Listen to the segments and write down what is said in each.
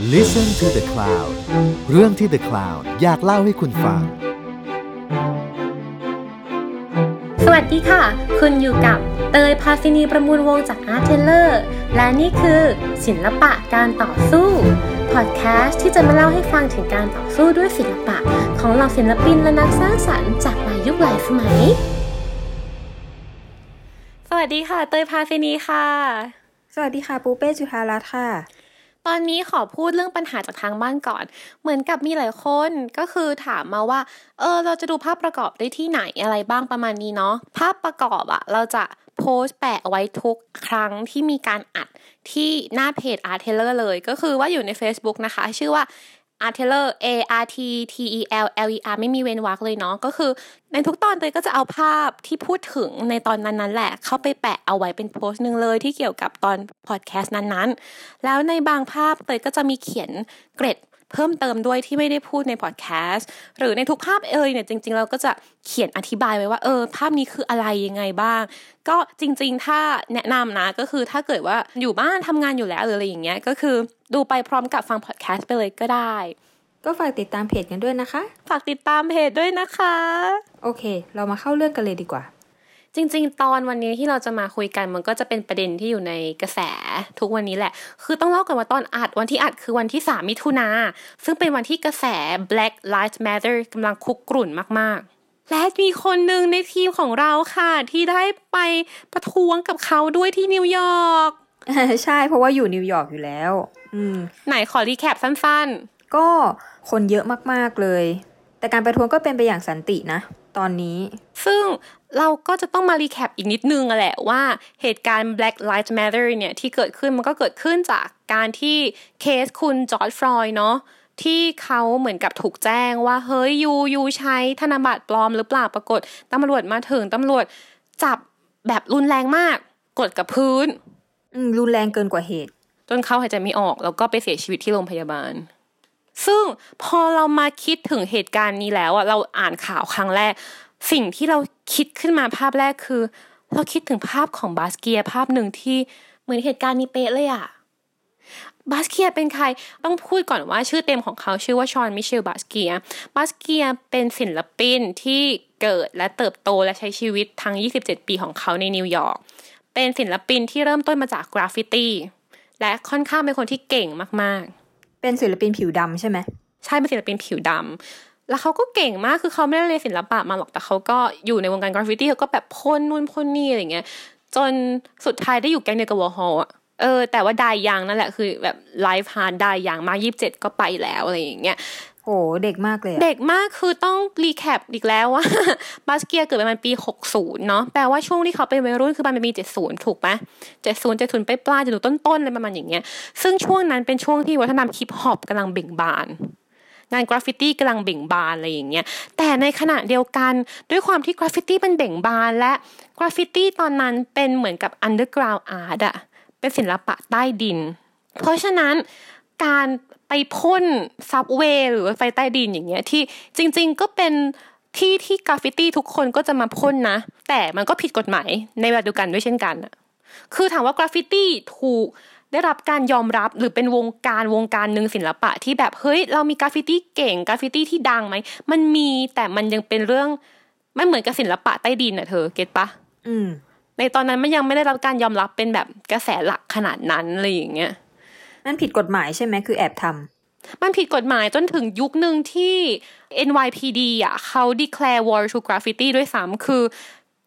Listen to the Cloud เรื่องที่ The Cloud อยากเล่าให้คุณฟัง สวัสดีค่ะ คุณอยู่กับเตยพาซินีประมูลวงจาก Art Teller และนี่คือศิลปะการต่อสู้ พอดแคสต์ที่จะมาเล่าให้ฟังถึงการต่อสู้ด้วยศิลปะ ของเหล่าศิลปินและนักสร้างสรรค์จากหลายยุคหลายสมัย สวัสดีค่ะ เตยพาซินีค่ะ สวัสดีค่ะ ปูเป้จุธารัตน์ค่ะ ตอนนี้ขอพูดเรื่องปัญหาจากทางบ้านก่อน เหมือนกับมีหลายคนก็คือถามมาว่า เออ เราจะดูภาพประกอบได้ที่ไหนอะไรบ้างประมาณนี้เนาะ ภาพประกอบอะเราจะโพสต์แปะเอาไว้ทุกครั้งที่มีการอัดที่หน้าเพจ Art Teller เลย ก็คือว่าอยู่ใน Facebook นะคะ ชื่อว่า Arteller A R T T E L L E R ไม่มีเว้นวรรคเลยเนาะก็คือ ในทุกตอนเตยก็จะเอาภาพที่พูดถึงในตอนนั้นๆแหละ เข้าไปแปะเอาไว้เป็นโพสต์หนึ่งเลยที่เกี่ยวกับตอนพอดแคสต์นั้นๆ แล้วในบางภาพเตยก็จะมีเขียนเกร็ด เพิ่มเติมด้วยที่ไม่ได้พูดในพอดแคสต์หรือในทุกภาพเอยเนี่ยจริง ๆ เราก็จะเขียนอธิบายไว้ว่าเออภาพนี้คืออะไรยังไงบ้าง ก็จริง ๆ ถ้าแนะนำนะก็คือถ้าเกิดว่าอยู่บ้านทำงานอยู่แล้วหรืออะไรอย่างเงี้ยก็คือดูไปพร้อมกับฟังพอดแคสต์ไปเลยก็ได้ ก็ฝากติดตามเพจกันด้วยนะคะ ฝากติดตามเพจด้วยนะคะ โอเค เรามาเข้าเรื่องกันเลยดีกว่า จริง ๆ ตอนวันนี้ที่เราจะมาคุยกันมันก็จะเป็นประเด็นที่อยู่ในกระแสทุกวันนี้แหละ คือต้องเล่ากันว่าตอนอัดวันที่อัดคือวันที่ 3 มิถุนา ซึ่งเป็นวันที่กระแส Black Lives Matter กำลังคุกกรุ่นมากๆ และมีคนหนึ่งในทีมของเราค่ะ ที่ได้ไปประท้วงกับเขาด้วยที่นิวยอร์กใช่เพราะว่าอยู่นิวยอร์กอยู่แล้ว อืมไหนขอ recap สั้นก็คนเยอะมากๆเลย แต่การประท้วงก็เป็นไปอย่างสันตินะ ตอนนี้ๆซึ่งเราก็จะต้องมา recapอีกนิดนึงอะแหละว่าเหตุการณ์ Black Lives Matter เนี่ยที่เกิดขึ้นมันก็เกิดขึ้นจากการที่เคสคุณจอร์จฟลอยด์เนาะที่เขาเหมือนกับถูกแจ้งว่า เฮ้ย you you ใช้ธนบัตรปลอมหรือเปล่าปรากฏตำรวจมาถึงตำรวจจับแบบรุนแรงมาก กดกับพื้นอืมรุนแรงเกินกว่าเหตุ จนเขาหายใจไม่ออกแล้วก็ไปเสียชีวิตที่โรงพยาบาล ซึ่งพอเรามาคิดถึงเหตุการณ์นี้แล้วอะเราอ่านข่าวครั้งแรก สิ่งที่เราคิดขึ้นมาภาพแรกคือ เราคิดถึงภาพของบาสเกียภาพหนึ่งที่เหมือนเหตุการณ์นี้เป๊ะเลยอะบาสเกียเป็นใครต้องพูดก่อนว่าชื่อเต็มของเขาชื่อว่าฌองมิเชลบาสเกียบาสเกียเป็นศิลปินที่เกิดและเติบโตและใช้ชีวิตทั้ง 27 ปีของเขาในนิวยอร์กเป็นศิลปินที่เริ่มต้นมาจากกราฟฟิตี้และค่อนข้างเป็นคนที่เก่งมาก เป็นศิลปินผิวดำใช่ไหมใช่เป็นศิลปินผิวดำแล้วเขาก็เก่งมากคือเขาไม่ได้เรียนศิลปะมาหรอกแต่เขาก็อยู่ในวงการกราฟฟิตี้เขาก็แบบพ่นนู่นพ่นนี่อะไรเงี้ยจนสุดท้ายได้อยู่แก๊งเดียวกับวอล์ฮอลอะเออแต่ว่า die young นั่นแหละคือแบบ live hard die young มายี่สิบเจ็ดก็ไปแล้วอะไรอย่างเงี้ย โหเด็กมากเลยเด็กมากคือต้อง recap อีกแล้วว่าบาสเกียเกิดประมาณปี 60 เนาะแปลว่าช่วงที่เขาเป็นวัยรุ่นคือประมาณปี 70 ถูกไหม70 70 ไปปลายจะถึงต้นๆอะไรประมาณอย่างเงี้ยซึ่งช่วงนั้นเป็นช่วงที่วัฒนธรรมฮิปฮอปกำลังเบ่งบานงานกราฟฟิตี้กำลังเบ่งบานอะไรอย่างเงี้ย แต่ในขณะเดียวกันด้วยความที่กราฟฟิตี้มันเบ่งบานและกราฟฟิตี้ตอนนั้นเป็นเหมือนกับ underground art อะเป็นศิลปะใต้ดิน เพราะฉะนั้นการ ไปพ่น subway หรือว่าไฟใต้ดินอย่างเงี้ยที่จริง ๆ ก็เป็นที่ที่กราฟฟิตี้ทุกคนก็จะมาพ่นนะ แต่มันก็ผิดกฎหมายในเวลาเดียวกันด้วยเช่นกันอะคือถามว่ากราฟฟิตี้ถูกได้รับการยอมรับหรือเป็นวงการวงการหนึ่งศิลปะที่แบบเฮ้ยเรามีกราฟฟิตี้เก่งกราฟฟิตี้ที่ดังไหมมันมีแต่มันยังเป็นเรื่องไม่เหมือนกับศิลปะใต้ดินอะเธอ get ปะอืมในตอนนั้นมันยังไม่ได้รับการยอมรับเป็นแบบกระแสหลักขนาดนั้นอะไรอย่างเงี้ย นั่นผิดกฎหมายใช่ไหมคือแอบทำมันผิดกฎหมายจนถึงยุคหนึ่งที่ NYPD อะเขา declare war to graffiti ด้วยซ้ำคือ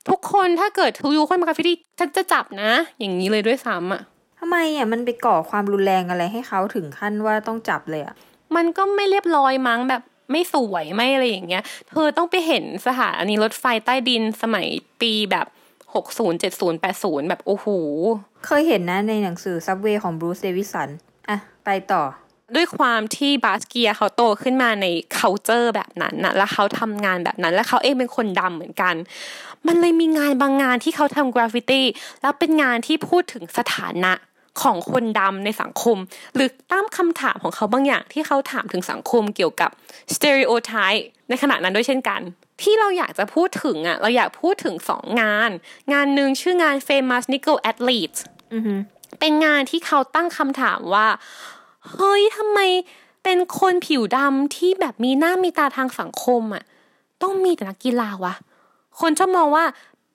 ทุกคนถ้าเกิดทุกยุคนมากราฟฟิตี้ฉันจะจับนะ อย่างนี้เลยด้วยซ้ำอะทำไมอะมันไปก่อความรุนแรงอะไรให้เขาถึงขั้นว่าต้องจับเลยอะมันก็ไม่เรียบร้อยมั้งแบบไม่สวยไม่อะไรอย่างเงี้ย เธอต้องไปเห็นสถานีรถไฟใต้ดินสมัยปีแบบหกศูนย์เจ็ดศูนย์แปดศูนย์แบบโอ้โห เคยเห็นนะในหนังสือ Subway ของบรูซเดวิสันอะ ไปต่อ ด้วยความที่บาสเกียเขาโตขึ้นมาใน culture แบบนั้นนะแล้วเขาทำงานแบบนั้น และเขาเองเป็นคนดำเหมือนกัน มันเลยมีงานบางงานที่เขาทำกราฟฟิตี้แล้วเป็นงานที่พูดถึงสถานะของคนดำในสังคม หรือตั้งคำถามของเขาบางอย่างที่เขาถามถึงสังคมเกี่ยวกับ stereotype ในขณะนั้นด้วยเช่นกัน ที่เราอยากจะพูดถึงอะ เราอยากพูดถึงสองงาน งานหนึ่งชื่องาน famous nickel athlete อือฮึเป็นงานที่เขาตั้งคำถามว่า เฮ้ยทำไมเป็นคนผิวดำที่แบบมีหน้ามีตาทางสังคมอะต้องมีแต่นักกีฬาวะ คนชอบมองว่า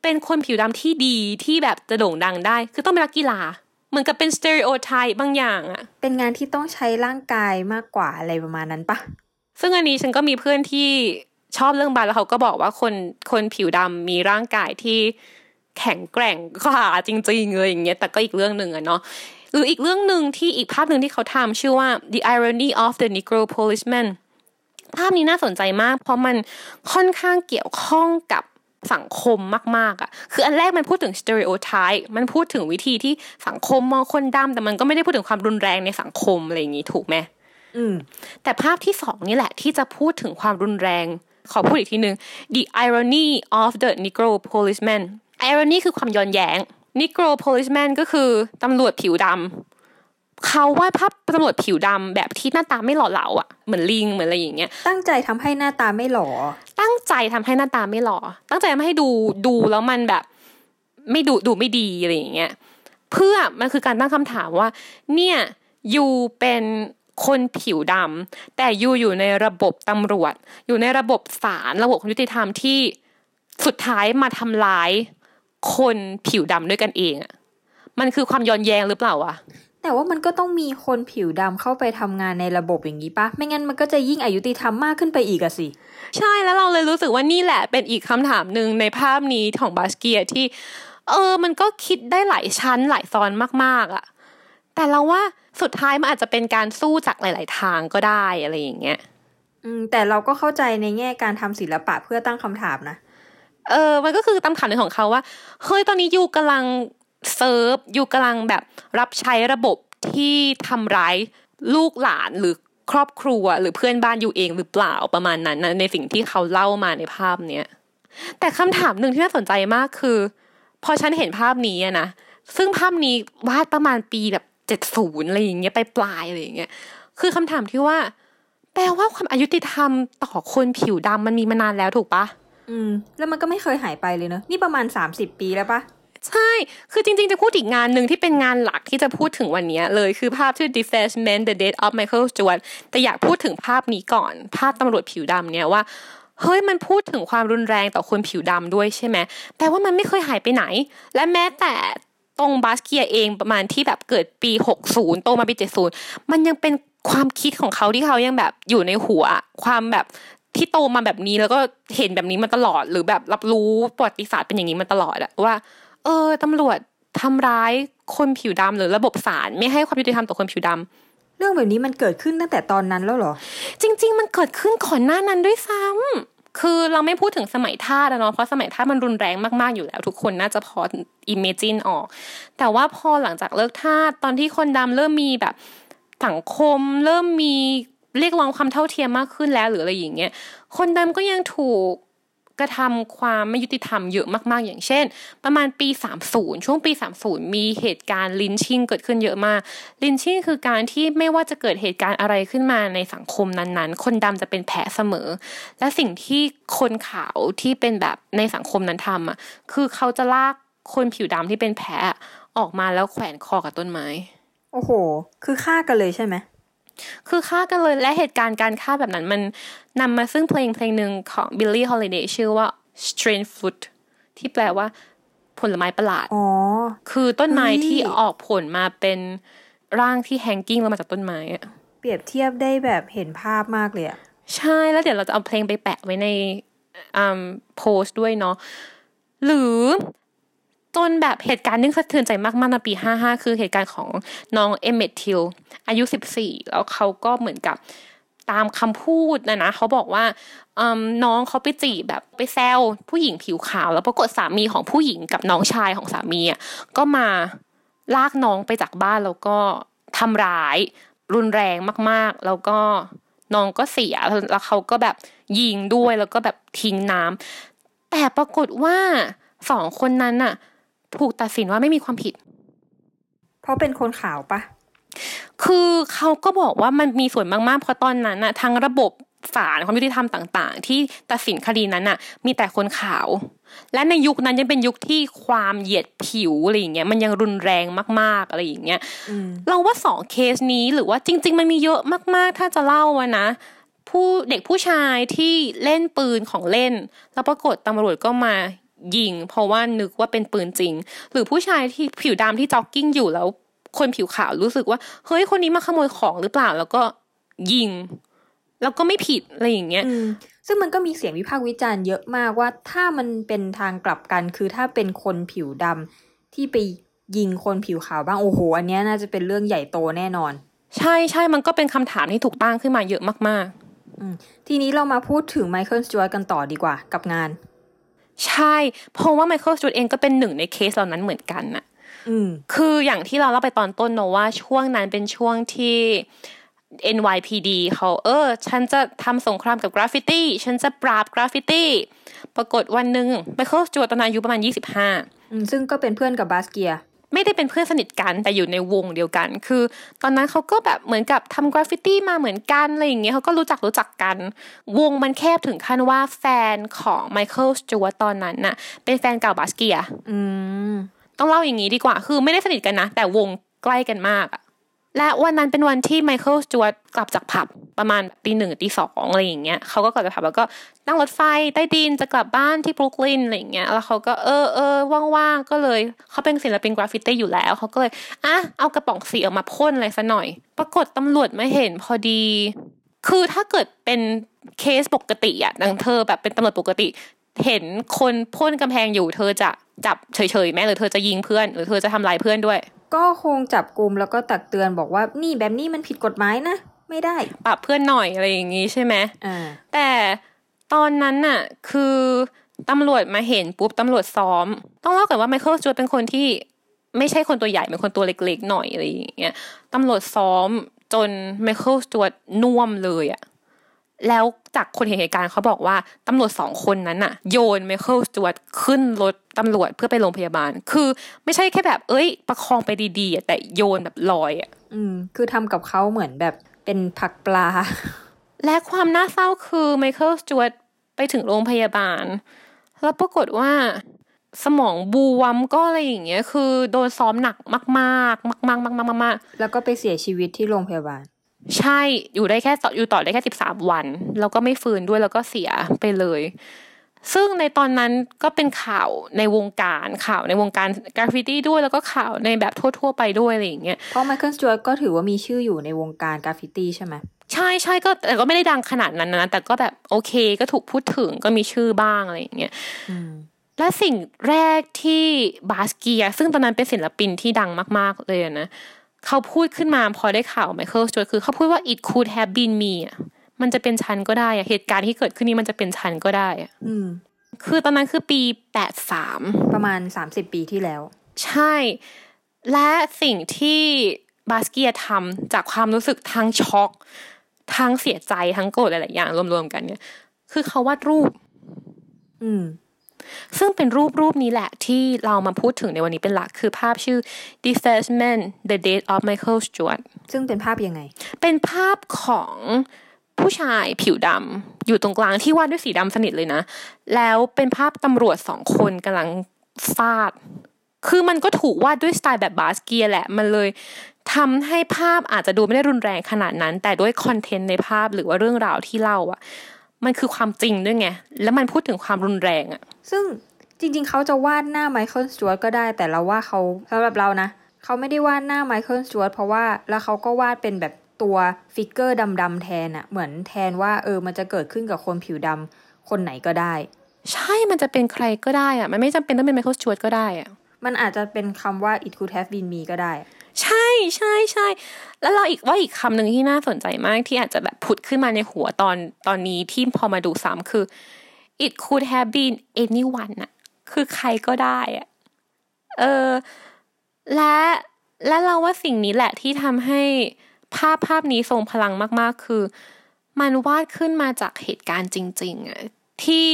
เป็นคนผิวดำที่ดีที่แบบจะโด่งดังได้ คือต้องเป็นนักกีฬา เหมือนกับเป็นสเตอริโอไทป์บางอย่างอะเป็นงานที่ต้องใช้ร่างกายมากกว่าอะไรประมาณนั้นปะซึ่งอันนี้ฉันก็มีเพื่อนที่ชอบเรื่องบาสแล้วเขาก็บอกว่าคนคนผิวดำมีร่างกายที่แข็งแกร่งกว่าจริงๆเลยอย่างเงี้ยแต่ก็อีกเรื่องหนึ่งอะเนาะ หรืออีกเรื่องหนึ่งที่อีกภาพหนึ่งที่เขาทำชื่อว่า The Irony of the Negro Policeman ภาพนี้น่าสนใจมาก เพราะมันค่อนข้างเกี่ยวข้องกับสังคมมากๆอะ่ะ คืออันแรกมันพูดถึง stereotype มันพูดถึงวิธีที่สังคมมองคนดำแต่มันก็ไม่ได้พูดถึงความรุนแรงในสังคมอะไรอย่างงี้ถูกไหมอืม แต่ภาพที่สองนี่แหละที่จะพูดถึงความรุนแรง ขอพูดอีกทีหนึ่ง the irony of the Negro policeman irony คือความย้อนแย้ง Negro policeman ก็คือตำรวจผิวดำเขาวาดภาพตำรวจผิวดำแบบที่หน้าตาไม่หล่อเหลาอะเหมือนลิงเหมือนอะไรอย่างเงี้ย ตั้งใจทำให้หน้าตาไม่หล่อตั้งใจทำให้หน้าตาไม่หล่อตั้งใจทำให้ดูดูแล้วมันแบบ ไม่ดูดูไม่ดีอะไรอย่างเงี้ยเพื่อมันคือการตั้งคำถามว่า เนี่ยยูเป็นคนผิวดำแต่ยูอยู่ในระบบตำรวจ อยู่ในระบบศาลระบบความยุติธรรมที่สุดท้ายมาทำร้าย คนผิวดำด้วยกันเองอะมันคือความย้อนแย้งหรือเปล่าวะแต่ว่ามันก็ต้องมีคนผิวดำเข้าไปทำงานในระบบอย่างนี้ปะไม่งั้นมันก็จะยิ่งอายุติธรรมมากขึ้นไปอีกอะสิ ใช่แล้วเราเลยรู้สึกว่านี่แหละเป็นอีกคำถามหนึ่งในภาพนี้ของบาสเกียที่ เออ มันก็คิดได้หลายชั้นหลายซ้อนมากๆอะแต่เราว่าสุดท้ายมันอาจจะเป็นการสู้จากหลาย ๆ ทางก็ได้อะไรอย่างเงี้ย อืมแต่เราก็เข้าใจในแง่การทำศิลปะเพื่อตั้งคำถามนะ เออ มันก็คือตามข่าวหนึ่งของเขาว่าเฮ้ยตอนนี้ยูกำลังเซิร์ฟยูกำลังแบบรับใช้ระบบที่ทำร้ายลูกหลานหรือครอบครัวหรือเพื่อนบ้านอยู่เองหรือเปล่าประมาณนั้นนะในสิ่งที่เขาเล่ามาในภาพเนี้ยแต่คำถามหนึ่งที่น่าสนใจมากคือ พอฉันเห็นภาพนี้นะซึ่งภาพนี้วาดประมาณปีแบบเจ็ดศูนย์อะไรอย่างเงี้ยไปปลายอะไรอย่างเงี้ยคือคำถามที่ว่า แปลว่าความอายุติธรรมต่อคนผิวดำมันมีมานานแล้วถูกปะ อืม แล้วมันก็ไม่เคยหายไปเลยเนอะนี่ประมาณ 30 ปีแล้วปะใช่ คือจริงๆ จะพูดอีกงานหนึ่งที่เป็นงานหลักที่จะพูดถึงวันนี้เลยคือภาพชื่อ Defacement The Death of Michael Stewart แต่อยากพูดถึงภาพนี้ก่อน ภาพตำรวจผิวดำเนี่ยว่าเฮ้ยมันพูดถึงความรุนแรงต่อคนผิวดำด้วยใช่ไหมแปลว่ามันไม่เคยหายไปไหน และแม้แต่ตรงบาสเกียเองประมาณที่แบบเกิดปี 60 โตมาปี 70 มันยังเป็นความคิดของเขาที่เขายังแบบอยู่ในหัว ความแบบ ที่โตมาแบบนี้แล้วก็เห็นแบบนี้มาตลอด หรือแบบรับรู้ประวัติศาสตร์เป็นอย่างนี้มาตลอดอะว่า เออตำรวจทำร้ายคนผิวดำหรือระบบศาลไม่ให้ความยุติธรรมต่อคนผิวดำเรื่องแบบนี้มันเกิดขึ้นตั้งแต่ตอนนั้นแล้วเหรอ จริง ๆ มันเกิดขึ้นก่อนหน้านั้นด้วยซ้ำคือเราไม่พูดถึงสมัยทาสอะเนาะเพราะสมัยทาสมันรุนแรงมากๆอยู่แล้ว ทุกคนน่าจะพออิมเมจินออก แต่ว่าพอหลังจากเลิกทาสตอนที่คนดำเริ่มมีแบบสังคม เริ่มมี เรียกร้องความเท่าเทียมมากขึ้นแล้วหรืออะไรอย่างเงี้ยคนดำก็ยังถูกกระทำความไม่ยุติธรรมเยอะมากๆ อย่างเช่น ประมาณปี 30 ช่วงปี 30 มีเหตุการณ์ลินชิ่งเกิดขึ้นเยอะมาก ลินชิ่งคือการที่ไม่ว่าจะเกิดเหตุการณ์อะไรขึ้นมาในสังคมนั้นๆ คนดำจะเป็นแผลเสมอ และสิ่งที่คนขาวที่เป็นแบบในสังคมนั้นทำอะคือเขาจะลากคนผิวดำที่เป็นแผลออกมาแล้วแขวนคอกับต้นไม้ โอ้โห คือฆ่ากันเลยใช่ไหม คือฆ่ากันเลยและเหตุการณ์การฆ่าแบบนั้นมันนำมาซึ่งเพลงเพลงหนึ่งของ Billie Holiday ชื่อว่า Strange Fruit ที่แปลว่า ผลไม้ประหลาดอ๋อคือต้นไม้เฮ้ยที่ออกผลมาเป็นร่างที่แฮงกิ้งลงมาจากต้นไม้อะเปรียบเทียบได้แบบเห็นภาพมากเลยอะใช่แล้วเดี๋ยวเราจะเอาเพลงไปแปะไว้ในอืมโพสต์ด้วยเนาะหรือ จนแบบเหตุการณ์นึงสะเทือนใจมากๆในปี 55 คือเหตุการณ์ของน้องเอเมททิลอายุ 14 แล้วเขาก็เหมือนกับตามคำพูดนะนะเขาบอกว่าน้องเขาไปจีบแบบไปแซวผู้หญิงผิวขาว แล้วปรากฏสามีของผู้หญิงกับน้องชายของสามีอะก็มาลากน้องไปจากบ้านแล้วก็ทำร้ายรุนแรงมากๆ แล้วก็น้องก็เสียแล้วเขาก็แบบยิงด้วยแล้วก็แบบทิ้งน้ำแต่ปรากฏว่าสองคนนั้นน่ะ ถูกตัดสินว่าไม่มีความผิด เพราะเป็นคนขาวปะคือเขาก็บอกว่ามันมีส่วนมากๆเพราะตอนนั้นน่ะทางระบบศาลความยุติธรรมต่างๆ ที่ตัดสินคดีนั้นน่ะ มีแต่คนขาว และในยุคนั้นยังเป็นยุคที่ความเหยียดผิวอะไรอย่างเงี้ยมันยังรุนแรงมาก ๆอะไรอย่างเงี้ยอืมเราว่าสองเคสนี้หรือว่าจริง ๆ มันมีเยอะมากๆ ถ้าจะเล่าอะนะ ผู้เด็กผู้ชายที่เล่นปืนของเล่น แล้วปรากฏตำรวจก็มา ยิง เพราะว่านึกว่าเป็นปืนจริง หรือผู้ชายที่ผิวดำที่จ็อกกิ้งอยู่แล้ว คนผิวขาวรู้สึกว่า เฮ้ยคนนี้มาขโมยของหรือเปล่า แล้วก็ยิง แล้วก็ไม่ผิดอะไรอย่างเงี้ยอืมซึ่งมันก็มีเสียงวิพากษ์วิจารณ์เยอะมากว่าถ้ามันเป็นทางกลับกันคือถ้าเป็นคนผิวดำที่ไปยิงคนผิวขาวบ้างโอ้โหอันเนี้ยน่าจะเป็นเรื่องใหญ่โตแน่นอน ใช่ใช่มันก็เป็นคำถามที่ถูกตั้งขึ้นมาเยอะมากทีนี้เรามาพูดถึงไมเคิลสจวตกันต่อดีกว่ากับงานๆ ใช่ เพราะว่าไมเคิลสจูดเองก็เป็นหนึ่งในเคสเหล่านั้นเหมือนกันน่ะอืมคืออย่างที่เราเล่าไปตอนต้นเนอะว่าช่วงนั้นเป็นช่วงที่ NYPD เขาเออ ฉันจะทำสงครามกับกราฟฟิตี้ ฉันจะปราบกราฟฟิตี้ ปรากฏวันหนึ่งไมเคิลสจวตตอนนั้นอายุประมาณ 25อืมซึ่งก็เป็นเพื่อนกับบาสเกีย ไม่ได้เป็นเพื่อนสนิทกันแต่อยู่ในวงเดียวกัน คือ ตอนนั้นเขาก็แบบเหมือนกับทำกราฟฟิตี้มาเหมือนกันอะไรอย่างเงี้ยเขาก็รู้จักรู้จักกัน วงมันแคบถึงขั้นว่าแฟนของไมเคิลสจวตตอนนั้นน่ะ เป็นแฟนเก่าบาสเกียอืมต้องเล่าอย่างนี้ดีกว่า คือไม่ได้สนิทกันนะแต่วงใกล้กันมากอะ และวันนั้นเป็นวันที่ไมเคิลสจวตกลับจากผับประมาณตีหนึ่งตีสองอะไรอย่างเงี้ยเขาก็กลับจากผับแล้วก็นั่งรถไฟใต้ดินจะกลับบ้านที่บรุกลินอะไรอย่างเงี้ยแล้วเขาก็เออเออว่างๆก็เลยเขาเป็นศิลปินกราฟฟิตี้อยู่แล้วเขาก็เลยอะเอากระป๋องสีออกมาพ่นอะไรซะหน่อย ปรากฏตำรวจมาเห็นพอดี คือถ้าเกิดเป็นเคสปกติอะดังเธอแบบเป็นตำรวจปกติ เห็นคนพ่นกำแพงอยู่เธอจะจับเฉยๆไหมหรือเธอจะยิงเพื่อน หรือเธอจะทำลายเพื่อนด้วย ก็คงจับกลุ่มแล้วก็ตักเตือนบอกว่านี่แบบนี้มันผิดกฎหมายนะ ไม่ได้ ปรับเพื่อนหน่อยอะไรอย่างงี้ใช่ไหมอ่าแต่ตอนนั้นน่ะ คือตำรวจมาเห็นปุ๊บตำรวจซ้อม ต้องเล่าก่อนว่าไมเคิลจวดเป็นคนที่ไม่ใช่คนตัวใหญ่เป็นคนตัวเล็กๆหน่อยอะไรอย่างเงี้ยตำรวจซ้อมจนไมเคิลจวดน่วมเลยอะ แล้วจากคนเห็นเหตุการณ์เขาบอกว่าตำรวจสองคนนั้นน่ะ โยนไมเคิลจวดขึ้นรถตำรวจเพื่อไปโรงพยาบาล คือไม่ใช่แค่แบบ เอ้ย ประคองไปดีๆอะแต่โยนแบบลอยอะอืม คือทำกับเขาเหมือนแบบเป็นผักปลา และความน่าเศร้าคือไมเคิลสจวตไปถึงโรงพยาบาล แล้วปรากฏว่าสมองบวมก็อะไรอย่างเงี้ย คือโดนซ้อมหนักมาก ๆ มาก ๆ มาก ๆ มากแล้วก็ไปเสียชีวิตที่โรงพยาบาลๆ ใช่อยู่ได้แค่ต่ออยู่ต่อได้แค่สิบสามวัน แล้วก็ไม่ฟื้นด้วยแล้วก็เสียไปเลย ซึ่งในตอนนั้นก็เป็นข่าวในวงการข่าวในวงการกราฟฟิตี้ด้วยแล้วก็ข่าวในแบบทั่ว ๆ ไปด้วยอะไรอย่างเงี้ยเพราะไมเคิลสจวตก็ถือว่ามีชื่ออยู่ในวงการกราฟฟิตี้ใช่ไหมใช่ใช่ก็แต่ก็ไม่ได้ดังขนาดนั้นนะแต่ก็แบบโอเคก็ถูกพูดถึงก็มีชื่อบ้างอะไรอย่างเงี้ยอืมและสิ่งแรกที่บาสเกีย ซึ่งตอนนั้นเป็นศิลปินที่ดังมาก ๆ เลยอะนะ เขาพูดขึ้นมาพอได้ข่าวไมเคิลสจวตคือเขาพูดว่า it could have been me อะมันจะเป็นฉันก็ได้อะเหตุการณ์ที่เกิดขึ้นนี้มันจะเป็นฉันก็ได้อะอืมคือตอนนั้นคือปีแปดสามประมาณสามสิบปีที่แล้ว ใช่ และสิ่งที่บาสเกียทำจากความรู้สึกทั้งช็อกทั้งเสียใจทั้งโกรธหลายๆอย่างรวมๆกันเนี่ย คือเขาวาดรูป อืม ซึ่งเป็นรูปรูปนี้แหละที่เรามาพูดถึงในวันนี้เป็นหลักคือภาพชื่อ Defacement The Death of Michael Stewart ซึ่งเป็นภาพยังไง เป็นภาพของผู้ชายผิวดำอยู่ตรงกลางที่วาดด้วยสีดำสนิทเลยนะ แล้วเป็นภาพตำรวจสองคนกำลังฟาด คือมันก็ถูกวาดด้วยสไตล์แบบบาสเกียแหละ มันเลยทำให้ภาพอาจจะดูไม่ได้รุนแรงขนาดนั้น แต่ด้วยคอนเทนต์ในภาพหรือว่าเรื่องราวที่เล่าอะ มันคือความจริงด้วยไง แล้วมันพูดถึงความรุนแรงอะซึ่งจริง ๆ เขาจะวาดหน้าไมเคิลสจวตก็ได้ แต่เราว่าเขาสำหรับเรานะเขาไม่ได้วาดหน้าไมเคิลสจวตเพราะว่าแล้วเขาก็วาดเป็นแบบตัว figure ดำๆแทนอะเหมือนแทนว่าเออมันจะเกิดขึ้นกับคนผิวดำคนไหนก็ได้ ใช่มันจะเป็นใครก็ได้อะมันไม่จำเป็นต้องเป็นไมเคิลสจวตก็ได้อะมันอาจจะเป็นคำว่า it could have been me ก็ได้ ใช่ใช่ใช่แล้วเราอีกว่าอีกคำหนึ่งที่น่าสนใจมากที่อาจจะแบบผุดขึ้นมาในหัวตอนตอนนี้ที่พอมาดูซ้ำคือ it could have been anyone อะคือใครก็ได้อะเออและและเราว่าสิ่งนี้แหละที่ทำให้ภาพภาพนี้ทรงพลังมาก ๆ คือ มันวาดขึ้นมาจากเหตุการณ์จริงๆอะที่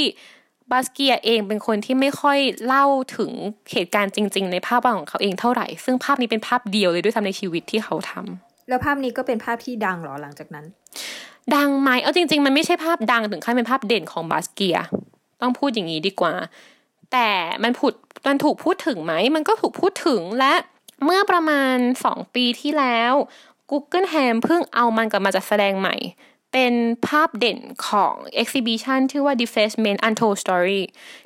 บาสเกียเองเป็นคนที่ไม่ค่อยเล่าถึงเหตุการณ์จริง ๆ ในภาพวาดของเขาเองเท่าไหร่ ซึ่งภาพนี้เป็นภาพเดียวเลยด้วยซ้ำในชีวิตที่เขาทำแล้วภาพนี้ก็เป็นภาพที่ดังเหรอหลังจากนั้น ดังไหมเอาจริง ๆ มันไม่ใช่ภาพดังถึงขั้นเป็นภาพเด่นของบาสเกีย ต้องพูดอย่างนี้ดีกว่า แต่มันผุดมันถูกพูดถึงไหม มันก็ถูกพูดถึงและเมื่อประมาณ 2 ปีที่แล้ว Google Ham เพิ่งเอามันกลับมาจัดแสดงใหม่ เป็นภาพเด่นของ exhibition ชื่อว่า Defacement Untold Story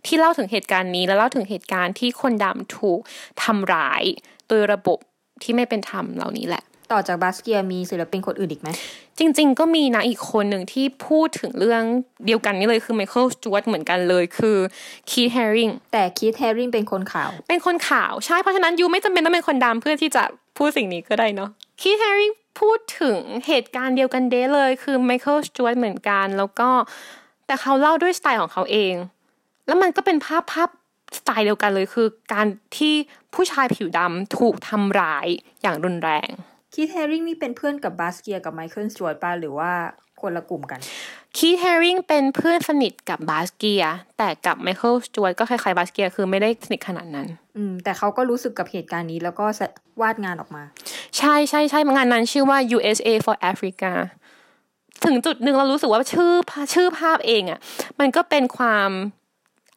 ที่เล่าถึงเหตุการณ์นี้และเล่าถึงเหตุการณ์ที่คนดำถูกทำร้ายโดยระบบที่ไม่เป็นธรรมเหล่านี้แหละต่อจากบาสเกียมีศิลปินคนอื่นอีกไหม จริง ๆ ก็มีนะอีกคนหนึ่งที่พูดถึงเรื่องเดียวกันนี่เลยคือไมเคิลสจวตเหมือนกันเลยคือคีแฮริงแต่คีธแฮริงเป็นคนข่าว เป็นคนขาว ใช่ เพราะฉะนั้นยูไม่จำเป็นต้องเป็นคนดำเพื่อที่จะพูดสิ่งนี้ก็ได้เนาะคีแฮริง พูดถึงเหตุการณ์เดียวกันเด้เลย คือไมเคิลสจวตเหมือนกัน แล้วก็แต่เขาเล่าด้วยสไตล์ของเขาเอง แล้วมันก็เป็นภาพภาพสไตล์เดียวกันเลยคือการที่ผู้ชายผิวดำถูกทำร้ายอย่างรุนแรงคีธแฮริงนี่เป็นเพื่อนกับบาสเกียกับไมเคิลสจวตป่ะหรือว่าคนละกลุ่มกัน คีธแฮริงเป็นเพื่อนสนิทกับบาสเกีย แต่กับไมเคิลสจวตก็คล้ายๆบาสเกีย คือไม่ได้สนิทขนาดนั้น อืม แต่เขาก็รู้สึกกับเหตุการณ์นี้แล้วก็วาดงานออกมา ใช่ใช่ใช่งานนั้นชื่อว่า USA for Africa ถึงจุดหนึ่งเรารู้สึกว่าชื่อชื่อภาพเองอะ่ะ มันก็เป็นความ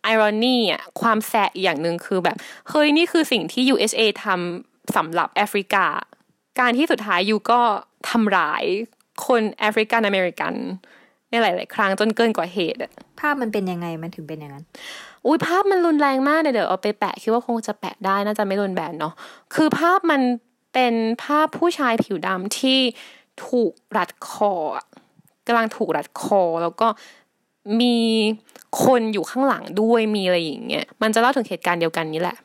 ไอรอนีอะความแสอีกอย่างหนึ่งคือแบบ เฮ้ยนี่คือสิ่งที่ USA ทำสำหรับแอฟริกา การที่สุดท้ายยูก็ทำร้ายคนแอฟริกันอเมริกัน ในหลาย ๆ ครั้งจนเกินกว่าเหตุอะภาพมันเป็นยังไงมันถึงเป็นอย่างนั้น อุ้ยภาพมันรุนแรงมากเดี๋ยวเอาไปแปะคิดว่าคงจะแปะได้น่าจะไม่โดนแบนเนาะคือภาพมันเป็นภาพผู้ชายผิวดำที่ถูกรัดคอะกำลังถูกรัดคอ แล้วก็มีคนอยู่ข้างหลังด้วยมีอะไรอย่างเงี้ยมันจะเล่าถึงเหตุการณ์เดียวกันนี้แหละ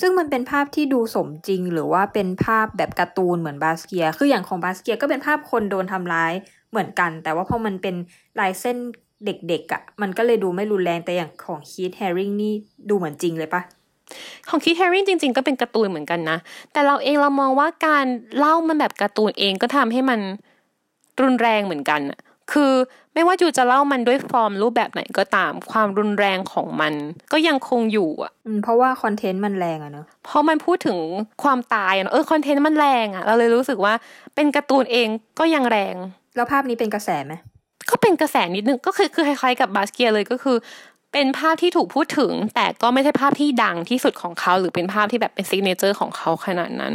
ซึ่งมันเป็นภาพที่ดูสมจริงหรือว่าเป็นภาพแบบการ์ตูนเหมือนบาสเกีย คืออย่างของบาสเกียก็เป็นภาพคนโดนทำร้าย เหมือนกัน แต่ว่าพอมันเป็นลายเส้นเด็กๆอะ่ะ มันก็เลยดูไม่รุนแรงแต่อย่างของคีธแฮริงนี่ดูเหมือนจริงเลยปะของคิดแฮร์ริงจริง ๆ ก็เป็นการ์ตูนเหมือนกันนะ แต่เราเองเรามองว่าการเล่ามันแบบการ์ตูนเองก็ทำให้มันรุนแรงเหมือนกันอะคือไม่ว่า you จะเล่ามันด้วยฟอร์มรูปแบบไหนก็ตามความรุนแรงของมัน ก็ยังคงอยู่อะอืมเพราะว่า content มันแรงอะเนอะเพราะมันพูดถึงความตายอะเนอะเออ content มันแรงอะเราเลยรู้สึกว่าเป็นการ์ตูนเองก็ยังแรง แล้วภาพนี้เป็นกระแสไหมก็เป็นกระแสนิดนึงก็คือคือคล้ายๆกับบาสเกียเลยก็คือ เป็นภาพที่ถูกพูดถึง แต่ก็ไม่ใช่ภาพที่ดังที่สุดของเขา หรือเป็นภาพที่แบบเป็น signature ของเขาขนาดนั้น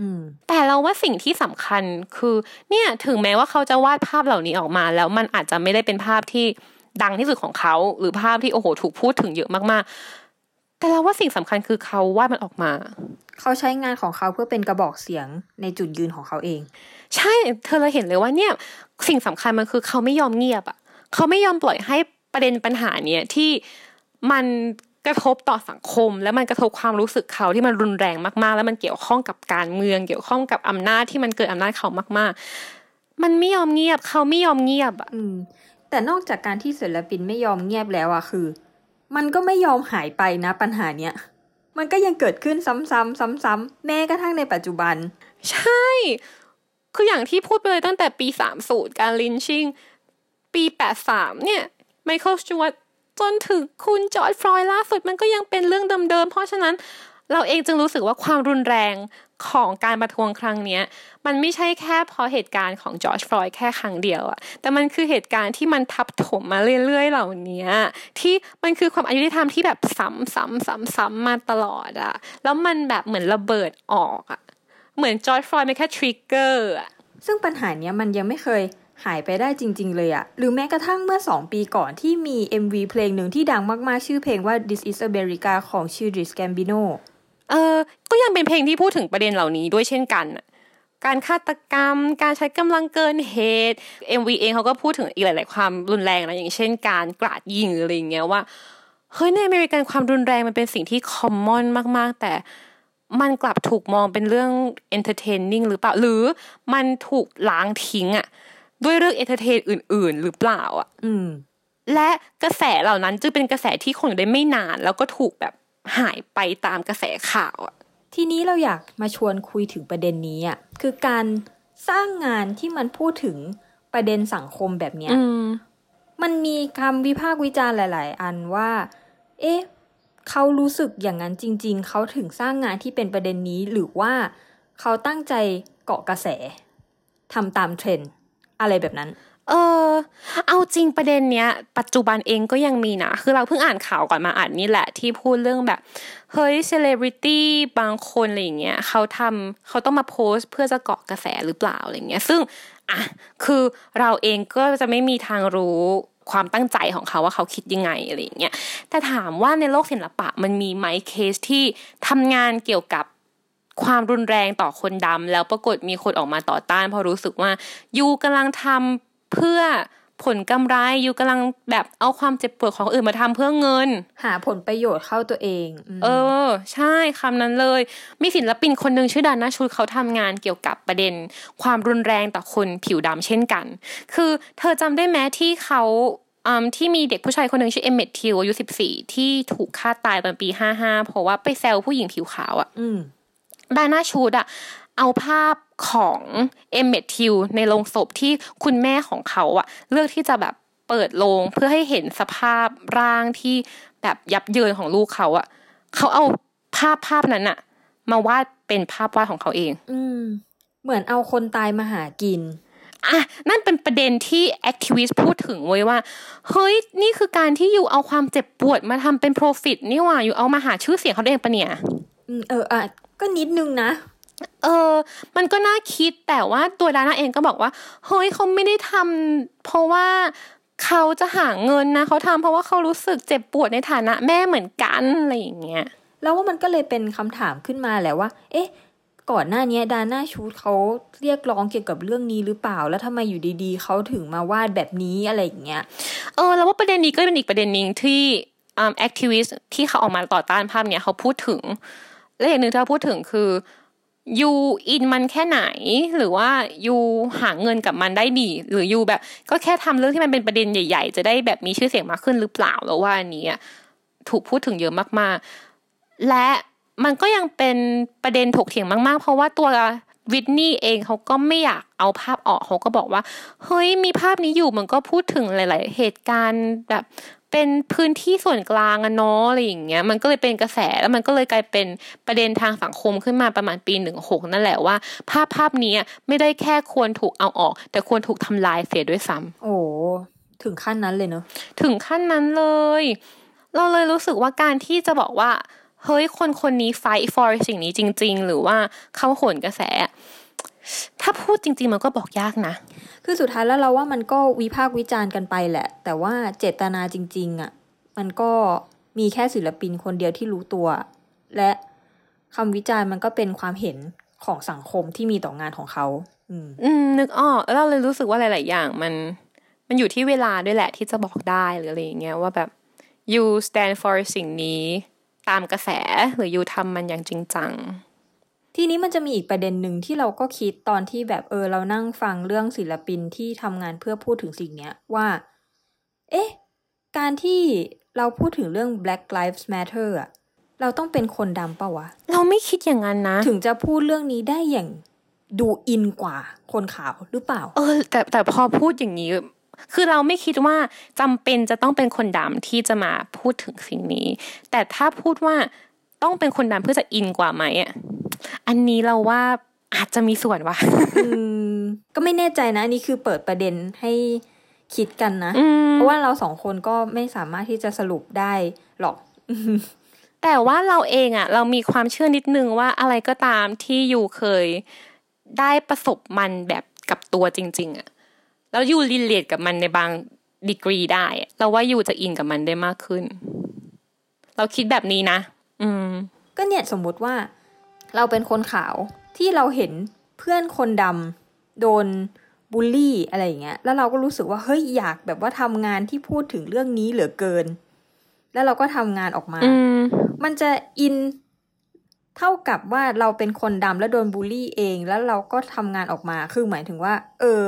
อืมแต่เราว่าสิ่งที่สำคัญคือ เนี่ยถึงแม้ว่าเขาจะวาดภาพเหล่านี้ออกมา แล้วมันอาจจะไม่ได้เป็นภาพที่ดังที่สุดของเขา หรือภาพที่โอ้โหถูกพูดถึงเยอะมากๆ แต่เราว่าสิ่งสำคัญคือเขาวาดมันออกมา เขาใช้งานของเขาเพื่อเป็นกระบอกเสียงในจุดยืนของเขาเอง ใช่เธอเราเห็นเลยว่าเนี่ย สิ่งสำคัญมันคือเขาไม่ยอมเงียบอะเขาไม่ยอมปล่อยให้ประเด็นปัญหาเนี่ยที่มันกระทบต่อสังคม และมันกระทบความรู้สึกเขาที่มันรุนแรงมากๆ แล้วมันเกี่ยวข้องกับการเมือง เกี่ยวข้องกับอำนาจที่มันเกิดอำนาจเขามาก ๆ มันไม่ยอมเงียบ เขาไม่ยอมเงียบอะอืมแต่นอกจากการที่ศิลปินไม่ยอมเงียบแล้วอะคือ มันก็ไม่ยอมหายไปนะปัญหาเนี้ยมันก็ยังเกิดขึ้นซ้ำๆซ้ำๆแม้กระทั่งในปัจจุบัน ใช่ คืออย่างที่พูดไปเลยตั้งแต่ปีสามศูนย์การ lynching ปีแปดสามเนี่ยไมเคิลสจวตจนถึงคุณจอร์จฟลอยด์ล่าสุดมันก็ยังเป็นเรื่องเดิมๆเพราะฉะนั้นเราเองจึงรู้สึกว่าความรุนแรงของการประท้วงครั้งนี้มันไม่ใช่แค่เพราะเหตุการณ์ของจอร์จฟลอยด์แค่ครั้งเดียวอะแต่มันคือเหตุการณ์ที่มันทับถมมาเรื่อยๆเหล่านี้ที่มันคือความอายุธรรมที่แบบซ้ำๆๆๆมาตลอดอะแล้วมันแบบเหมือนระเบิดออกอะ เหมือนจอร์จฟลอยด์เป็นแค่ทริกเกอร์อะซึ่งปัญหาเนี้ยมันยังไม่เคยหายไปได้จริง ๆ เลยอะหรือแม้กระทั่งเมื่อ 2 ปีก่อนที่มี MV เพลงหนึ่งที่ดังมาก ๆ ชื่อเพลงว่า This is America ของ Childish Gambino เออ ก็ยังเป็นเพลงที่พูดถึงประเด็นเหล่านี้ด้วยเช่นกันน่ะการฆาตกรรม การใช้กำลังเกินเหตุ MV เองเขาก็พูดถึงอีกหลาย ๆ ความรุนแรงนะ อย่างเช่นการกราดยิงหรืออะไรอย่างเงี้ยว่า เฮ้ยในอเมริกันความรุนแรงมันเป็นสิ่งที่คอมมอนมาก ๆ แต่ มันกลับถูกมองเป็นเรื่อง entertaining หรือเปล่า หรือมันถูกล้างทิ้งอะด้วยเรื่อง entertain อื่น ๆ หรือเปล่าอะอืมและกระแสเหล่านั้นจึงเป็นกระแสที่คงอยู่ได้ไม่นาน แล้วก็ถูกแบบหายไปตามกระแสข่าวอะทีนี้เราอยากมาชวนคุยถึงประเด็นนี้อะคือการสร้างงานที่มันพูดถึงประเด็นสังคมแบบเนี้ยอืมมันมีคำวิพากษ์วิจารณ์หลาย ๆ อันว่า เอ๊ะ เขารู้สึกอย่างนั้นจริง ๆ เขาถึงสร้างงานที่เป็นประเด็นนี้หรือว่าเขาตั้งใจเกาะกระแสทำตามเทรนด์อะไรแบบนั้น เออ เอาจริงประเด็นเนี้ย ปัจจุบันเองก็ยังมีนะ คือเราเพิ่งอ่านข่าวก่อนมาอ่านนี่แหละ ที่พูดเรื่องแบบ เฮ้ยเซเลบริตี้บางคนอะไรอย่างเงี้ยเขาทำเขาต้องมาโพสต์เพื่อจะเกาะกระแสหรือเปล่าอะไรเงี้ย ซึ่งอะคือเราเองก็จะไม่มีทางรู้ ความตั้งใจของเขาว่าเขาคิดยังไงอะไรอย่างเงี้ยแต่ถามว่าในโลกศิลปะมันมีไหมเคสที่ทำงานเกี่ยวกับความรุนแรงต่อคนดำแล้วปรากฏมีคนออกมาต่อต้านเพราะรู้สึกว่า you กำลังทำเพื่อ ผลกำไร you กำลังแบบเอาความเจ็บปวดของอื่นมาทำเพื่อเงิน หาผลประโยชน์เข้าตัวเองมเออ ใช่คำนั้นเลย มีศิลปินคนหนึ่งชื่อดานาชูดเขาทำงานเกี่ยวกับประเด็น ความรุนแรงต่อคนผิวดำเช่นกัน คือเธอจำได้ไหมที่เขาอืมที่มีเด็กผู้ชายคนหนึ่งชื่อเอมเมททิวอายุสิบสี่ที่ถูกฆ่าตายตอนปีห้าห้าเพราะว่าไปแซวผู้หญิงผิวขาวอะอืมดาน่าชูดอะเอาภาพ ของเอมเมททิวในโรงศพที่คุณแม่ของเขาอะเลือกที่จะแบบเปิดโรงเพื่อให้เห็นสภาพร่างที่แบบยับเยินของลูกเขาอะเขาเอาภาพภาพนั้นอะมาวาดเป็นภาพวาดของเขาเอง อืม เหมือนเอาคนตายมาหากินอะนั่นเป็นประเด็นที่แอคทิวิสต์พูดถึงไว้ยว่า เฮ้ย นี่คือการที่อยู่เอาความเจ็บปวดมาทำเป็น profit นี่หว่า อยู่เอามาหาชื่อเสียงเขาเองปะเนี่ยอืมเอออะก็นิดนึงนะ เออมันก็น่าคิดแต่ว่าตัวดาน่าเองก็บอกว่าเฮ้ยเขาไม่ได้ทำเพราะว่าเขาจะหาเงินนะเขาทำเพราะว่าเขารู้สึกเจ็บปวดในฐานะแม่เหมือนกันอะไรอย่างเงี้ยแล้วว่ามันก็เลยเป็นคำถามขึ้นมาแหละว่า เอ๊ะ ก่อนหน้านี้ดาน่าชูดเขาเรียกร้องเกี่ยวกับเรื่องนี้หรือเปล่า แล้วทำไมอยู่ดีๆเขาถึงมาวาดแบบนี้อะไรอย่างเงี้ย เออ แล้วว่าประเด็นนี้ก็เป็นอีกประเด็นหนึ่งที่อ่าแอคทิวิสต์ที่เขาออกมาต่อต้านภาพเนี้ยเขาพูดถึง และอย่างหนึ่งที่เขาพูดถึงคือ ยูอินมันแค่ไหน หรือว่ายูหาเงินกับมันได้ดี หรือยูแบบ ก็แค่ทำเรื่องที่มันเป็นประเด็นใหญ่ ๆ จะได้แบบมีชื่อเสียงมากขึ้นหรือเปล่าแล้วว่าอันนี้ถูกพูดถึงเยอะมากๆ และมันก็ยังเป็นประเด็นถกเถียงมากๆ เพราะว่าตัววิทนี่เองเขาก็ไม่อยากเอาภาพออกเขาก็บอกว่า เฮ้ยมีภาพนี้อยู่มันก็พูดถึงหลาย ๆ เหตุการณ์แบบ เป็นพื้นที่ส่วนกลางอะเนาะอะไรอย่างเงี้ยมันก็เลยเป็นกระแสแล้วมันก็เลยกลายเป็นประเด็นทางสังคมขึ้นมาประมาณปีหนึ่งหกนั่นแหละว่า ภาพภาพนี้อะไม่ได้แค่ควรถูกเอาออก แต่ควรถูกทำลายเสียด้วยซ้ำโอ้ถึงขั้นนั้นเลยเนอะถึงขั้นนั้นเลย เราเลยรู้สึกว่าการที่จะบอกว่าเฮ้ยคนคนนี้ fight for สิ่งนี้จริง ๆ หรือว่าเขาโหนกระแส ถ้าพูดจริง ๆ มันก็บอกยากนะ คือสุดท้ายแล้วเราว่ามันก็วิพากษ์วิจารณ์กันไปแหละ แต่ว่าเจตนาจริง ๆอะ มันก็มีแค่ศิลปินคนเดียวที่รู้ตัว และคำวิจารณ์มันก็เป็นความเห็นของสังคมที่มีต่องานของเขาอืมอืมนึกออกแล้วเราเลยรู้สึกว่าหลาย ๆ อย่างมัน มันอยู่ที่เวลาด้วยแหละที่จะบอกได้หรืออะไรอย่างเงี้ยว่าแบบ you stand for สิ่งนี้ ตามกระแสหรือ you ทำมันอย่างจริงจัง ทีนี้มันจะมีอีกประเด็นหนึ่งที่เราก็คิดตอนที่แบบเออเรานั่งฟังเรื่องศิลปินที่ทำงานเพื่อพูดถึงสิ่งเนี้ยว่า เอ๊ะ การที่เราพูดถึงเรื่อง Black Lives Matter อะเราต้องเป็นคนดำเปล่าวะ เราไม่คิดอย่างนั้นนะ ถึงจะพูดเรื่องนี้ได้อย่างดูอินกว่าคนขาวหรือเปล่า เออ แต่แต่พอพูดอย่างนี้ คือเราไม่คิดว่าจำเป็นจะต้องเป็นคนดำที่จะมาพูดถึงสิ่งนี้ แต่ถ้าพูดว่า ต้องเป็นคนดำเพื่อจะอินกว่าไหมอะอันนี้เราว่าอาจจะมีส่วนว่ะอืมก็ไม่แน่ใจนะอันนี่คือเปิดประเด็นให้คิดกันนะอืมเพราะว่าเราสองคนก็ไม่สามารถที่จะสรุปได้หรอก แต่ว่าเราเองอะเรามีความเชื่อนิดนึงว่าอะไรก็ตามที่ยูเคยได้ประสบมันแบบกับตัวจริง ๆอะแล้ว you relate กับมันในบางดีกรีได้อะเราว่า you จะอินกับมันได้มากขึ้น เราคิดแบบนี้นะ อืม ก็เนี่ยสมมุติว่า เราเป็นคนขาวที่เราเห็นเพื่อนคนดำโดนบูลลี่อะไรอย่างเงี้ย แล้วเราก็รู้สึกว่าเฮ้ยอยากแบบว่าทำงานที่พูดถึงเรื่องนี้เหลือเกิน แล้วเราก็ทำงานออกมาอืมมันจะอินเท่ากับว่าเราเป็นคนดำแล้วโดนบูลลี่เอง แล้วเราก็ทำงานออกมา คือหมายถึงว่า เออ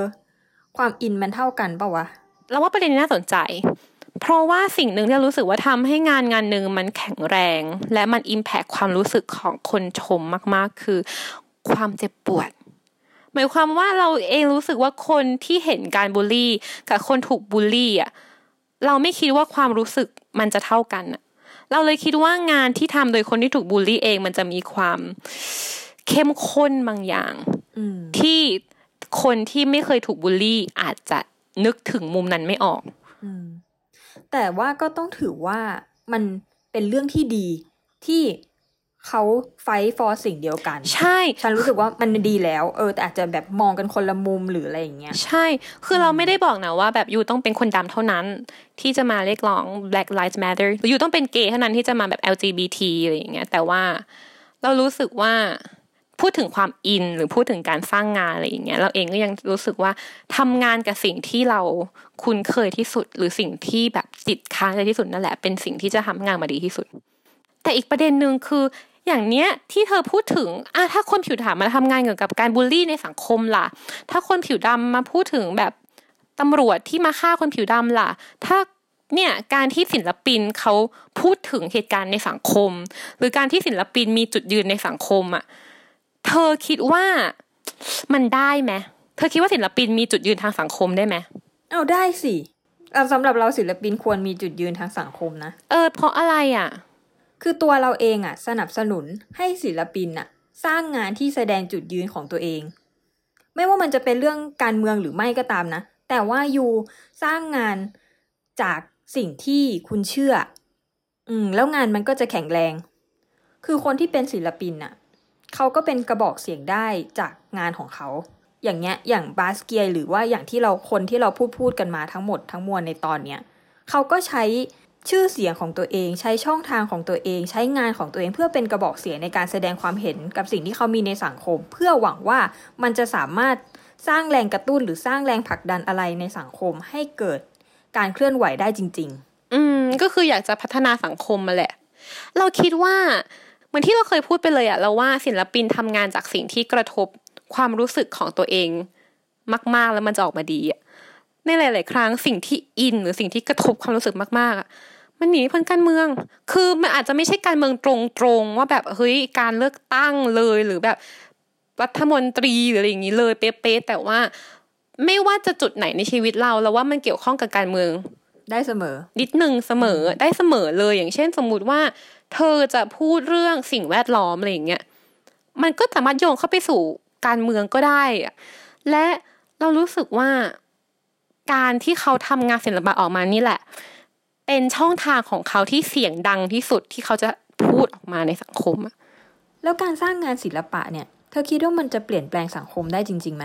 ความอินมันเท่ากันปะวะ เราว่าประเด็นนี้น่าสนใจ เพราะว่าสิ่งหนึ่งที่เรารู้สึกว่าทำให้งานงานหนึ่งมันแข็งแรง และมันอิมแพคความรู้สึกของคนชมมากๆ คือความเจ็บปวด หมายความว่าเราเองรู้สึกว่าคนที่เห็นการบูลลี่ กับคนถูกบูลลี่อะเราไม่คิดว่าความรู้สึกมันจะเท่ากันอะเราเลยคิดว่างานที่ทำโดยคนที่ถูกบูลลี่เองมันจะมีความเข้มข้นบางอย่างอืมที่คนที่ไม่เคยถูกบูลลี่อาจจะนึกถึงมุมนั้นไม่ออกอืม แต่ว่าก็ต้องถือว่ามันเป็นเรื่องที่ดีที่เขาไฟฟอร์สิ่งเดียวกัน ใช่ ฉันรู้สึกว่ามันดีแล้ว เออแต่อาจจะแบบมองกันคนละมุมหรืออะไรอย่างเงี้ย ใช่ คือเราไม่ได้บอกนะว่าแบบยูต้องเป็นคนดำเท่านั้น ที่จะมาเรียกร้อง Black Lives Matter หรือยูต้องเป็นเกย์เท่านั้นที่จะมาแบบ LGBT อะไรอย่างเงี้ย แต่ว่าเรารู้สึกว่า พูดถึงความอินหรือพูดถึงการสร้างงานอะไรอย่างเงี้ยเราเองก็ยังรู้สึกว่าทำงานกับสิ่งที่เราคุ้นเคยที่สุด หรือสิ่งที่แบบติดค้างใจที่สุดนั่นแหละเป็นสิ่งที่จะทำงานมาดีที่สุด แต่อีกประเด็นหนึ่งคืออย่างเนี้ยที่เธอพูดถึงอะถ้าคนผิวดำมาทำงานเกี่ยวกับการบูลลี่ในสังคมล่ะ ถ้าคนผิวดำมาพูดถึงแบบตำรวจที่มาฆ่าคนผิวดำล่ะ ถ้าเนี่ยการที่ศิลปินเขาพูดถึงเหตุการณ์ในสังคม หรือการที่ศิลปินมีจุดยืนในสังคมอะ เธอคิดว่ามันได้ไหมเธอคิดว่าศิลปินมีจุดยืนทางสังคมได้ไหมเอาได้สิเอาสำหรับเราศิลปินควรมีจุดยืนทางสังคมนะ เออ เพราะอะไรอะ คือตัวเราเองอะสนับสนุนให้ศิลปินอะสร้างงานที่แสดงจุดยืนของตัวเอง ไม่ว่ามันจะเป็นเรื่องการเมืองหรือไม่ก็ตามนะ แต่ว่ายูสร้างงานจากสิ่งที่คุณเชื่อ อืม แล้วงานมันก็จะแข็งแรง คือคนที่เป็นศิลปินอะ เขาก็เป็นกระบอกเสียงได้จากงานของเขา อย่างเงี้ยอย่างบาสเกียหรือว่าอย่างที่เราคนที่เราพูดพูดกันมาทั้งหมดทั้งมวลในตอนเนี้ยเขาก็ใช้ชื่อเสียงของตัวเอง ใช้ช่องทางของตัวเอง ใช้งานของตัวเองเพื่อเป็นกระบอกเสียงในการแสดงความเห็นกับสิ่งที่เขามีในสังคม เพื่อหวังว่ามันจะสามารถสร้างแรงกระตุ้นหรือสร้างแรงผลักดันอะไรในสังคมให้เกิดการเคลื่อนไหวได้จริงอืมก็คืออยากจะพัฒนาสังคมมาแหละ เราคิดว่า มือนที่เราเคยพูดไปเลยอะเราว่าศิลปินทำงานจากสิ่งที่กระทบความรู้สึกของตัวเอง มากๆแล้วมันจะออกมาดีอะในหลาย ๆ ครั้งสิ่งที่อินหรือสิ่งที่กระทบความรู้สึกมากๆอะมันหนีไม่พ้นการเมือง คือมันอาจจะไม่ใช่การเมืองตรงๆว่าแบบเฮ้ยการเลือกตั้งเลยหรือแบบรัฐมนตรีหรืออะไรอย่างนี้เลยเป๊ะๆแต่ว่าไม่ว่าจะจุดไหนในชีวิตเราเราว่ามันเกี่ยวข้องกับการเมืองๆได้เสมอนิดหนึ่งเสมอได้เสมอเลยอย่างเช่น สมมุติว่า เธอจะพูดเรื่องสิ่งแวดล้อมอะไรอย่างเงี้ยมันก็สามารถโยงเข้าไปสู่การเมืองก็ได้อะและเรารู้สึกว่าการที่เขาทำงานศิลปะออกมานี่แหละ เป็นช่องทางของเขาที่เสียงดังที่สุดที่เขาจะพูดออกมาในสังคมอะแล้วการสร้างงานศิลปะเนี่ย เธอคิดว่ามันจะเปลี่ยนแปลงสังคมได้จริงๆไหม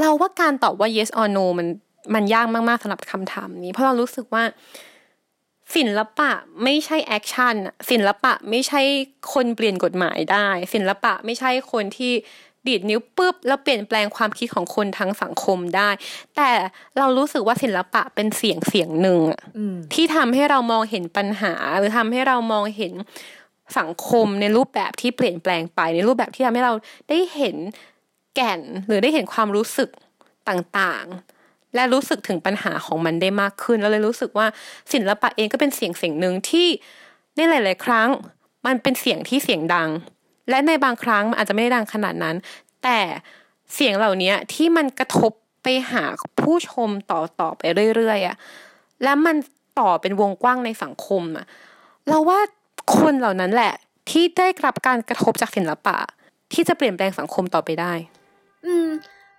เราว่าการตอบว่า yes or no มันมันยากมากๆสำหรับคำถามนี้ เพราะเรารู้สึกว่า ศิลปะไม่ใช่แอคชั่นอะศิลปะไม่ใช่คนเปลี่ยนกฎหมายได้ ศิลปะไม่ใช่คนที่ดีดนิ้วปุ๊บแล้วเปลี่ยนแปลงความคิดของคนทั้งสังคมได้ แต่เรารู้สึกว่าศิลปะเป็นเสียงเสียงหนึ่งอะอืมที่ทำให้เรามองเห็นปัญหา หรือทำให้เรามองเห็นสังคมในรูปแบบที่เปลี่ยนแปลงไปในรูปแบบที่ทำให้เราได้เห็นแก่นหรือได้เห็นความรู้สึกต่างๆ และรู้สึกถึงปัญหาของมันได้มากขึ้น แล้วเลยรู้สึกว่าศิลปะเองก็เป็นเสียงเสียงหนึ่งที่ในหลาย ๆ ครั้ง มันเป็นเสียงที่เสียงดัง และในบางครั้งมันอาจจะไม่ได้ดังขนาดนั้น แต่เสียงเหล่านี้ที่มันกระทบไปหาผู้ชมต่อต่อไปเรื่อยๆอะแล้วมันต่อเป็นวงกว้างในสังคมอะเราว่าคนเหล่านั้นแหละ ที่ได้รับการกระทบจากศิลปะ ที่จะเปลี่ยนแปลงสังคมต่อไปได้ อืม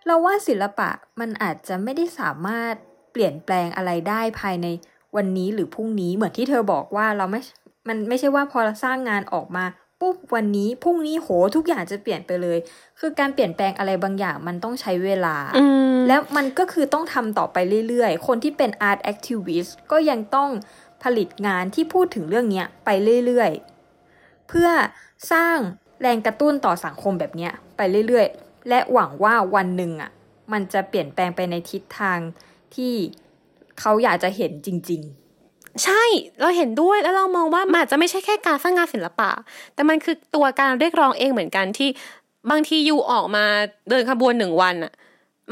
เราว่าศิลปะมันอาจจะไม่ได้สามารถเปลี่ยนแปลงอะไรได้ภายในวันนี้หรือพรุ่งนี้เหมือนที่เธอบอกว่าเราไม่ มันไม่ใช่ว่าพอเราสร้างงานออกมาปุ๊บวันนี้พรุ่งนี้โหทุกอย่างจะเปลี่ยนไปเลย คือการเปลี่ยนแปลงอะไรบางอย่างมันต้องใช้เวลาอืมแล้วมันก็คือต้องทำต่อไปเรื่อยๆ คนที่เป็น art activist ก็ยังต้องผลิตงานที่พูดถึงเรื่องเนี้ยไปเรื่อยๆ เพื่อสร้างแรงกระตุ้นต่อสังคมแบบเนี้ยไปเรื่อยๆ และหวังว่าวันหนึ่งอะมันจะเปลี่ยนแปลงไปในทิศทางที่เขาอยากจะเห็นจริงใช่เราเห็นด้วยแล้วเรามองว่ามันอาจจะไม่ใช่แค่การสร้างงานศิลปะ แต่มันคือตัวการเรียกร้องเองเหมือนกันที่บางทียูออกมาเดินขบวนหนึ่งวันอะ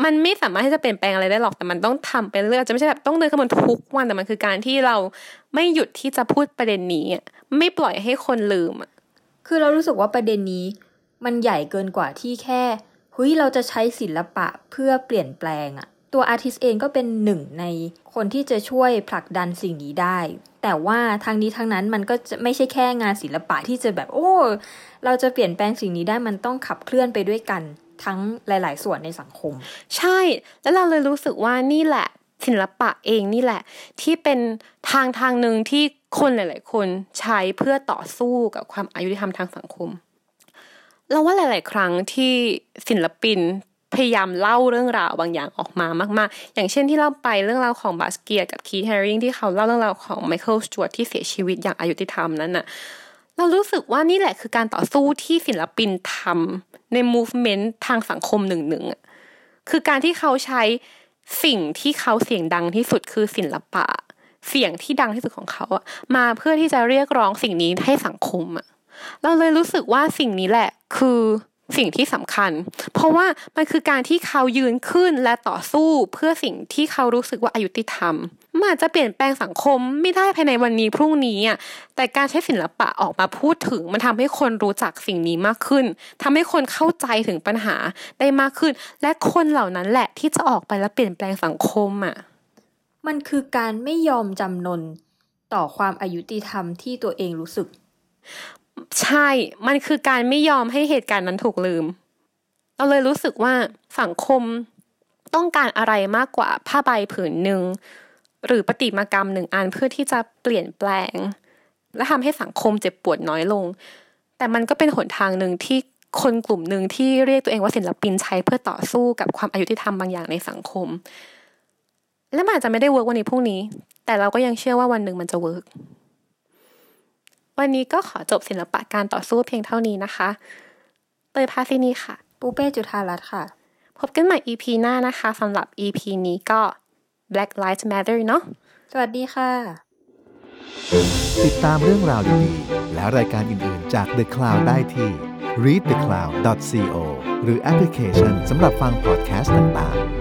มันไม่สามารถที่จะเปลี่ยนแปลงอะไรได้หรอกแต่มันต้องทำไปเรื่อยจะไม่ใช่แบบต้องเดินขบวนทุกวันแต่มันคือการที่เราไม่หยุดที่จะพูดประเด็นนี้อะไม่ปล่อยให้คนลืมอะๆคือเรารู้สึกว่าประเด็นนี้ มันใหญ่เกินกว่าที่แค่เฮ้ยเราจะใช้ศิลปะเพื่อเปลี่ยนแปลงอะตัวอาร์ติสเองก็เป็นหนึ่งในคนที่จะช่วยผลักดันสิ่งนี้ได้ แต่ว่าทางนี้ทางนั้นมันก็จะไม่ใช่แค่งานศิลปะที่จะแบบโอ้ เราจะเปลี่ยนแปลงสิ่งนี้ได้มันต้องขับเคลื่อนไปด้วยกันทั้งหลาย ๆ ส่วนในสังคม ใช่ แล้วเราเลยรู้สึกว่านี่แหละ ศิลปะเองนี่แหละ ที่เป็นทางทางหนึ่งที่คนหลาย ๆ คนใช้เพื่อต่อสู้กับความอายุติธรรมทางสังคม เราว่าหลาย ๆ ครั้งที่ศิลปินพยายามเล่าเรื่องราวบางอย่างออกมามาก ๆ อย่างเช่นที่เล่าไปเรื่องราวของบาสเกียกับคีแฮริงที่เขาเล่าเรื่องราวของไมเคิลสจวตที่เสียชีวิตอย่างอายุติธรรมนั้นน่ะเรารู้สึกว่านี่แหละคือการต่อสู้ที่ศิลปินทำใน movement ทางสังคมหนึ่งหนึ่งคือการที่เขาใช้สิ่งที่เขาเสียงดังที่สุดคือศิลปะ เสียงที่ดังที่สุดของเขาอะมาเพื่อที่จะเรียกร้องสิ่งนี้ให้สังคมอะ เราเลยรู้สึกว่าสิ่งนี้แหละคือสิ่งที่สำคัญ เพราะว่ามันคือการที่เขายืนขึ้นและต่อสู้เพื่อสิ่งที่เขารู้สึกว่าอายุติธรรมมันอาจจะเปลี่ยนแปลงสังคมไม่ได้ภายในวันนี้พรุ่งนี้อะแต่การใช้ศิลปะออกมาพูดถึง มันทำให้คนรู้จักสิ่งนี้มากขึ้นทำให้คนเข้าใจถึงปัญหาได้มากขึ้น และคนเหล่านั้นแหละที่จะออกไปและเปลี่ยนแปลงสังคมอะมันคือการไม่ยอมจำนนต่อความอายุติธรรมที่ตัวเองรู้สึก ใช่ มันคือการไม่ยอมให้เหตุการณ์นั้นถูกลืม เราเลยรู้สึกว่าสังคมต้องการอะไรมากกว่าผ้าใบผืนหนึ่งหรือปฏิมากรรมหนึ่งอันเพื่อที่จะเปลี่ยนแปลง และทำให้สังคมเจ็บปวดน้อยลง แต่มันก็เป็นหนทางหนึ่งที่คนกลุ่มหนึ่งที่เรียกตัวเองว่าศิลปินใช้เพื่อต่อสู้กับความอยุติธรรมบางอย่างในสังคม และมันอาจจะไม่ได้ work วันนี้พรุ่งนี้ แต่เราก็ยังเชื่อว่าวันหนึ่งมันจะ work วันนี้ก็ขอจบศิลปะการต่อสู้เพียงเท่านี้นะคะเตยพาซินีค่ะ ปูเป้จุธารัตน์ค่ะ พบกันใหม่ EP หน้านะคะสำหรับ EP นี้ก็ Black Lives Matter เนาะสวัสดีค่ะ ติดตามเรื่องราวดีๆ และรายการอื่นๆ จาก The Cloud ได้ที่ readthecloud.co หรือแอปพลิเคชันสำหรับฟังพอดแคสต์ต่างๆ